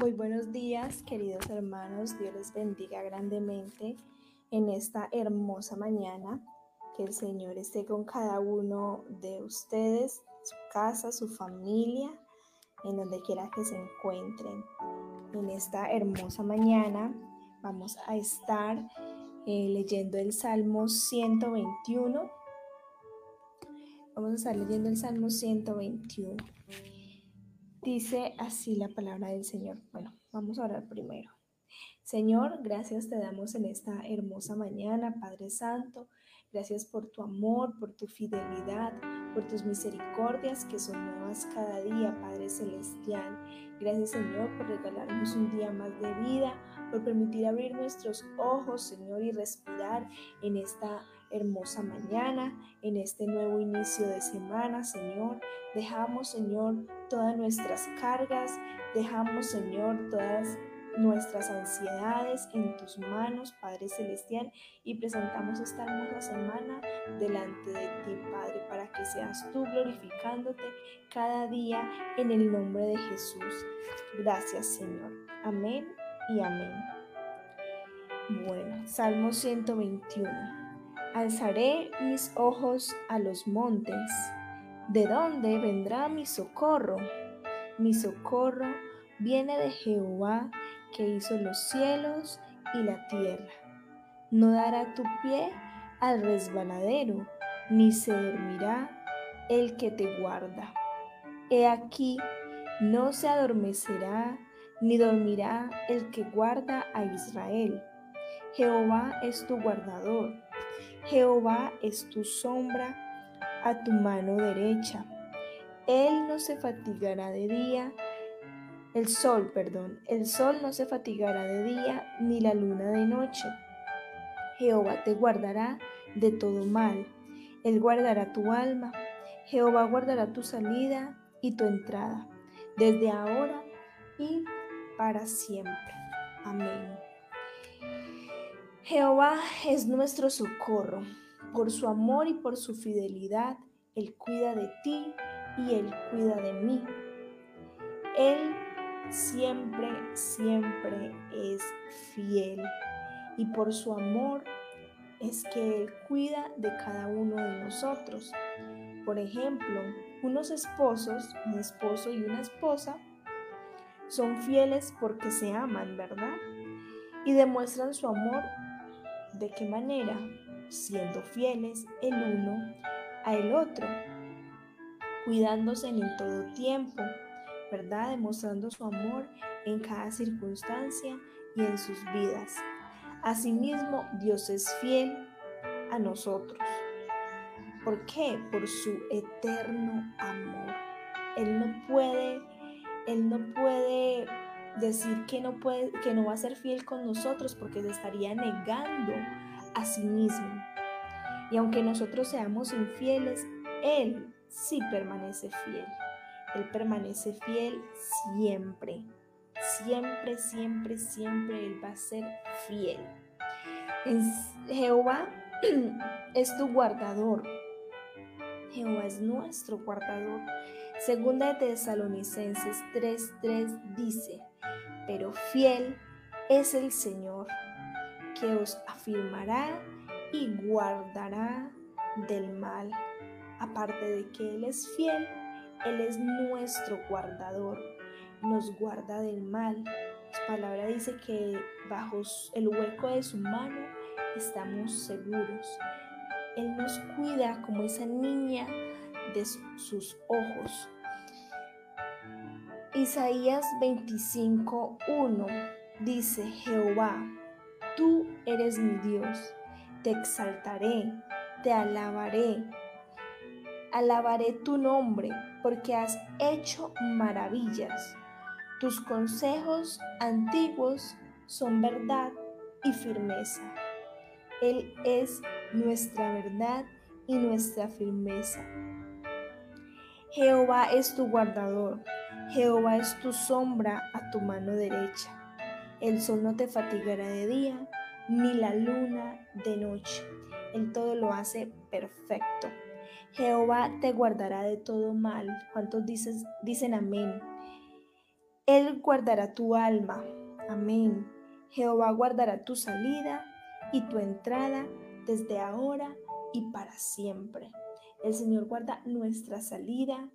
Muy buenos días, queridos hermanos. Dios les bendiga grandemente en esta hermosa mañana. Que el Señor esté con cada uno de ustedes, su casa, su familia, en donde quiera que se encuentren. En esta hermosa mañana vamos a estar eh, leyendo el Salmo 121. Vamos a estar leyendo el Salmo 121. Dice así la palabra del Señor. Bueno, vamos a orar primero. Señor, gracias te damos en esta hermosa mañana, Padre Santo. Gracias por tu amor, por tu fidelidad, por tus misericordias que son nuevas cada día, Padre Celestial. Gracias, Señor, por regalarnos un día más de vida, por permitir abrir nuestros ojos, Señor, y respirar en esta hermosa mañana, en este nuevo inicio de semana, Señor. Dejamos, Señor, todas nuestras cargas, dejamos, Señor, todas nuestras ansiedades en tus manos, Padre Celestial, y presentamos esta hermosa semana delante de ti, Padre, para que seas tú glorificándote cada día en el nombre de Jesús. Gracias, Señor. Amén y amén. Bueno, Salmo 121. Alzaré mis ojos a los montes. ¿De dónde vendrá mi socorro? Mi socorro viene de Jehová que hizo los cielos y la tierra. No dará tu pie al resbaladero, ni se dormirá el que te guarda. He aquí, no se adormecerá, ni dormirá el que guarda a Israel. Jehová es tu guardador Jehová es tu sombra a tu mano derecha. Él no se fatigará de día, el sol, perdón, el sol no se fatigará de día, ni la luna de noche. Jehová te guardará de todo mal. Él guardará tu alma. Jehová guardará tu salida y tu entrada, desde ahora y para siempre. Amén. Jehová es nuestro socorro. Por su amor y por su fidelidad, Él cuida de ti y Él cuida de mí. Él siempre, siempre es fiel. Y por su amor es que Él cuida de cada uno de nosotros. Por ejemplo, unos esposos, un esposo y una esposa, son fieles porque se aman, ¿verdad? Y demuestran su amor ¿De qué manera? Siendo fieles el uno a el otro, cuidándose en todo tiempo, ¿verdad? Demostrando su amor en cada circunstancia y en sus vidas. Asimismo, Dios es fiel a nosotros. ¿Por qué? Por su eterno amor. Él no puede, Él no puede decir que no, puede, que no va a ser fiel con nosotros porque se estaría negando a sí mismo. Y aunque nosotros seamos infieles, Él sí permanece fiel. Él permanece fiel siempre. Siempre, siempre, siempre Él va a ser fiel. Jehová es tu guardador. Jehová es nuestro guardador. Segunda de Tesalonicenses 3:3 dice, pero fiel es el Señor, que os afirmará y guardará del mal. Aparte de que Él es fiel, Él es nuestro guardador, nos guarda del mal. Su palabra dice que bajo el hueco de su mano estamos seguros. Él nos cuida como esa niña de sus ojos. Isaías 25:1 dice, Jehová, tú eres mi Dios, te exaltaré, te alabaré, alabaré tu nombre, porque has hecho maravillas. Tus consejos antiguos son verdad y firmeza. Él es nuestra verdad y nuestra firmeza. Jehová es tu guardador Jehová es tu sombra a tu mano derecha. El sol no te fatigará de día, ni la luna de noche. Él todo lo hace perfecto. Jehová te guardará de todo mal. ¿Cuántos dicen amén? Él guardará tu alma. Amén. Jehová guardará tu salida y tu entrada desde ahora y para siempre. El Señor guarda nuestra salida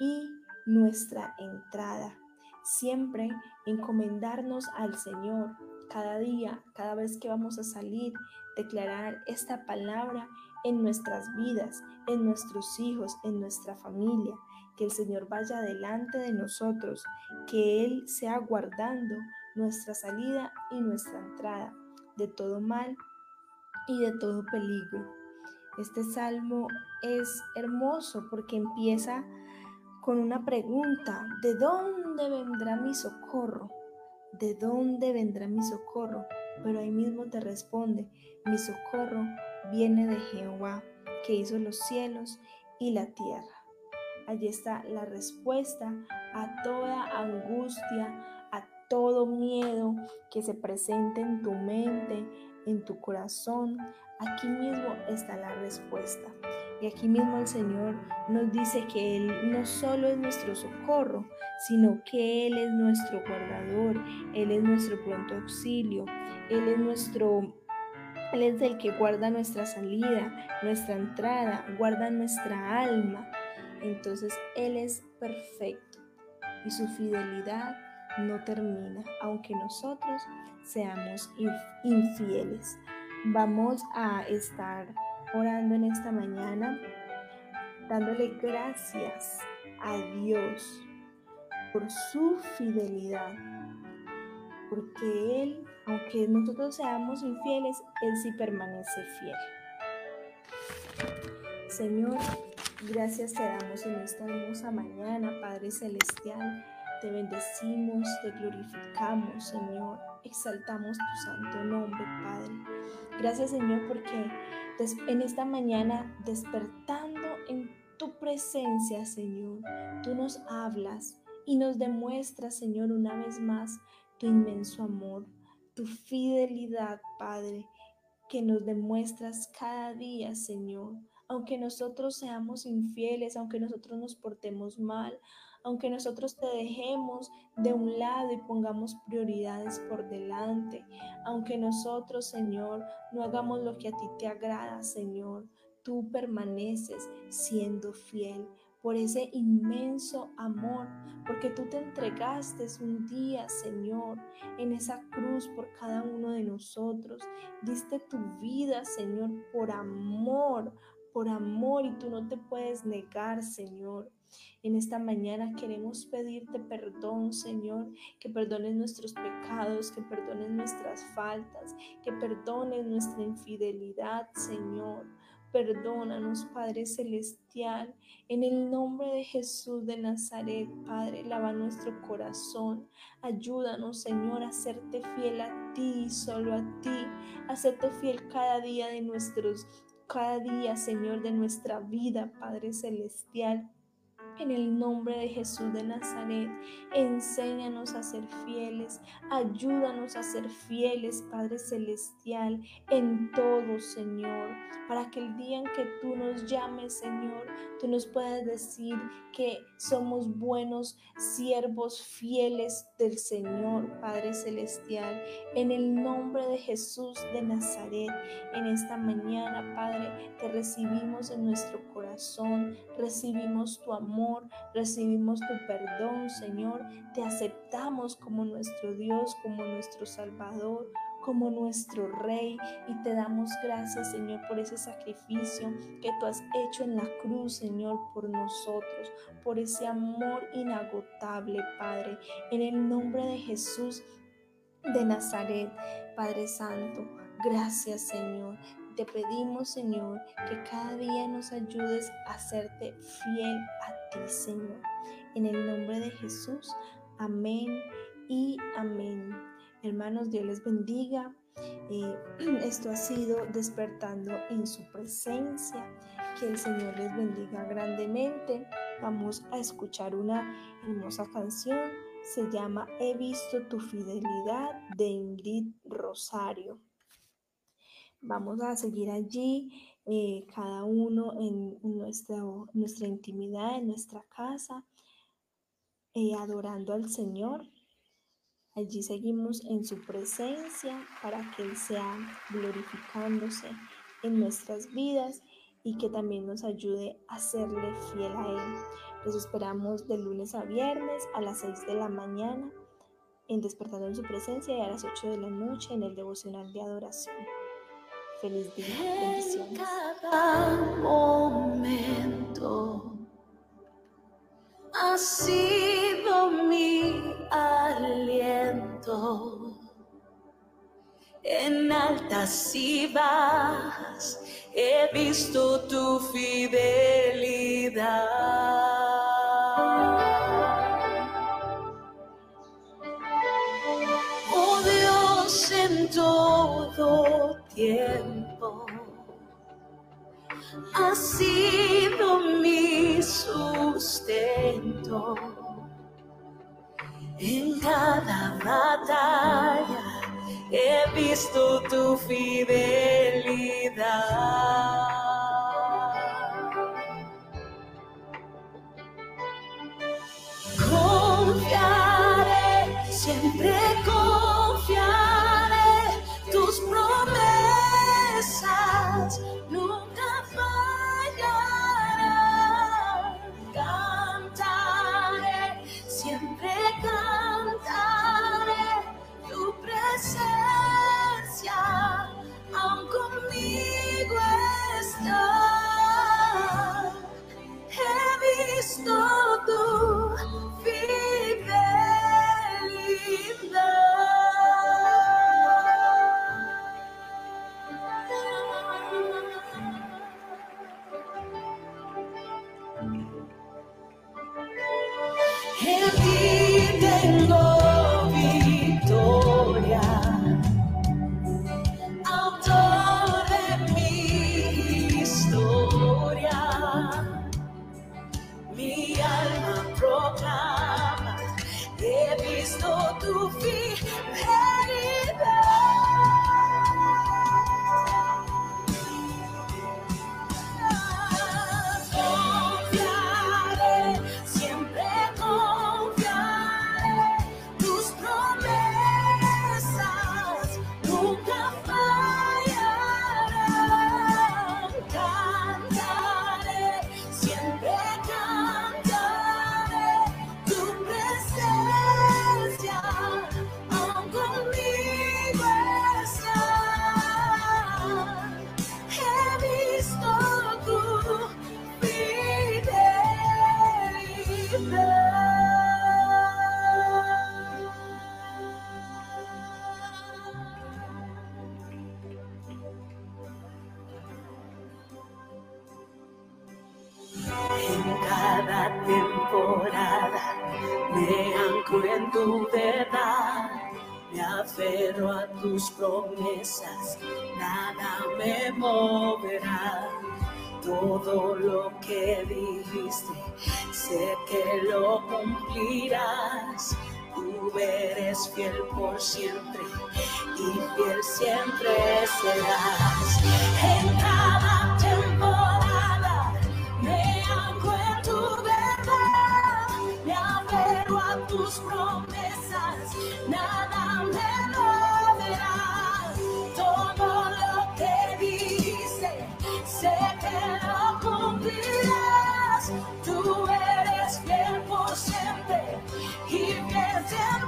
y nuestra entrada. Siempre encomendarnos al Señor cada día, cada vez que vamos a salir, declarar esta palabra en nuestras vidas, en nuestros hijos, en nuestra familia. Que el Señor vaya delante de nosotros, que Él sea guardando nuestra salida y nuestra entrada de todo mal y de todo peligro. Este salmo es hermoso porque empieza con una pregunta, ¿de dónde vendrá mi socorro? ¿De dónde vendrá mi socorro? Pero ahí mismo te responde, mi socorro viene de Jehová, que hizo los cielos y la tierra. Allí está la respuesta a toda angustia, a todo miedo que se presente en tu mente, en tu corazón. Aquí mismo está la respuesta. Y aquí mismo el Señor nos dice que Él no solo es nuestro socorro, sino que Él es nuestro guardador, Él es nuestro pronto auxilio, Él es nuestro... Él es el que guarda nuestra salida, nuestra entrada, guarda nuestra alma. Entonces Él es perfecto y su fidelidad no termina, aunque nosotros seamos infieles. Vamos a estar orando en esta mañana, dándole gracias a Dios por su fidelidad, porque Él, aunque nosotros seamos infieles, Él sí permanece fiel. Señor, gracias te damos en esta hermosa mañana, Padre Celestial. Te bendecimos, te glorificamos, Señor. Exaltamos tu santo nombre, Padre. Gracias, Señor, porque en esta mañana, despertando en tu presencia, Señor, tú nos hablas y nos demuestras, Señor, una vez más tu inmenso amor, tu fidelidad, Padre, que nos demuestras cada día, Señor. Aunque nosotros seamos infieles, aunque nosotros nos portemos mal, aunque nosotros te dejemos de un lado y pongamos prioridades por delante, aunque nosotros, Señor, no hagamos lo que a ti te agrada, Señor, tú permaneces siendo fiel por ese inmenso amor, porque tú te entregaste un día, Señor, en esa cruz por cada uno de nosotros. Diste tu vida, Señor, por amor, por amor, y tú no te puedes negar, Señor. En esta mañana queremos pedirte perdón, Señor, que perdones nuestros pecados, que perdones nuestras faltas, que perdones nuestra infidelidad, Señor. Perdónanos, Padre Celestial, en el nombre de Jesús de Nazaret, Padre, lava nuestro corazón. Ayúdanos, Señor, a serte fiel a ti, solo a ti, a serte fiel cada día de nuestros, cada día, Señor, de nuestra vida, Padre Celestial. En el nombre de Jesús de Nazaret, enséñanos a ser fieles, ayúdanos a ser fieles, Padre Celestial, en todo, Señor, para que el día en que tú nos llames, Señor, tú nos puedas decir que somos buenos siervos fieles del Señor, Padre Celestial, en el nombre de Jesús de Nazaret. En esta mañana, Padre, te recibimos en nuestro corazón, recibimos tu amor recibimos tu perdón, Señor. Te aceptamos como nuestro Dios, como nuestro Salvador, como nuestro Rey y te damos gracias, Señor, por ese sacrificio que tú has hecho en la cruz, Señor, por nosotros, por ese amor inagotable, Padre. En el nombre de Jesús de Nazaret, Padre Santo, gracias, Señor. Te pedimos, Señor, que cada día nos ayudes a serte fiel a ti, Señor. En el nombre de Jesús, amén y amén. Hermanos, Dios les bendiga. Eh, esto ha sido despertando en su presencia. Que el Señor les bendiga grandemente. Vamos a escuchar una hermosa canción. Se llama He visto tu fidelidad de Ingrid Rosario. Vamos a seguir allí, eh, cada uno en nuestra intimidad, en nuestra casa, eh, adorando al Señor. Allí seguimos en su presencia para que Él sea glorificándose en nuestras vidas y que también nos ayude a serle fiel a Él. Los esperamos de lunes a viernes a las 6 de la mañana en Despertando en su presencia y a las 8 de la noche en el devocional de adoración. Feliz día, bendiciones. cada momento ha sido mi aliento en altas y bajas he visto tu fidelidad. Tiempo ha sido mi sustento en cada batalla he visto tu fidelidad. Siempre nada me moverá. Todo lo que dijiste, sé que lo cumplirás. Tú eres fiel por siempre y fiel siempre serás. En cada September.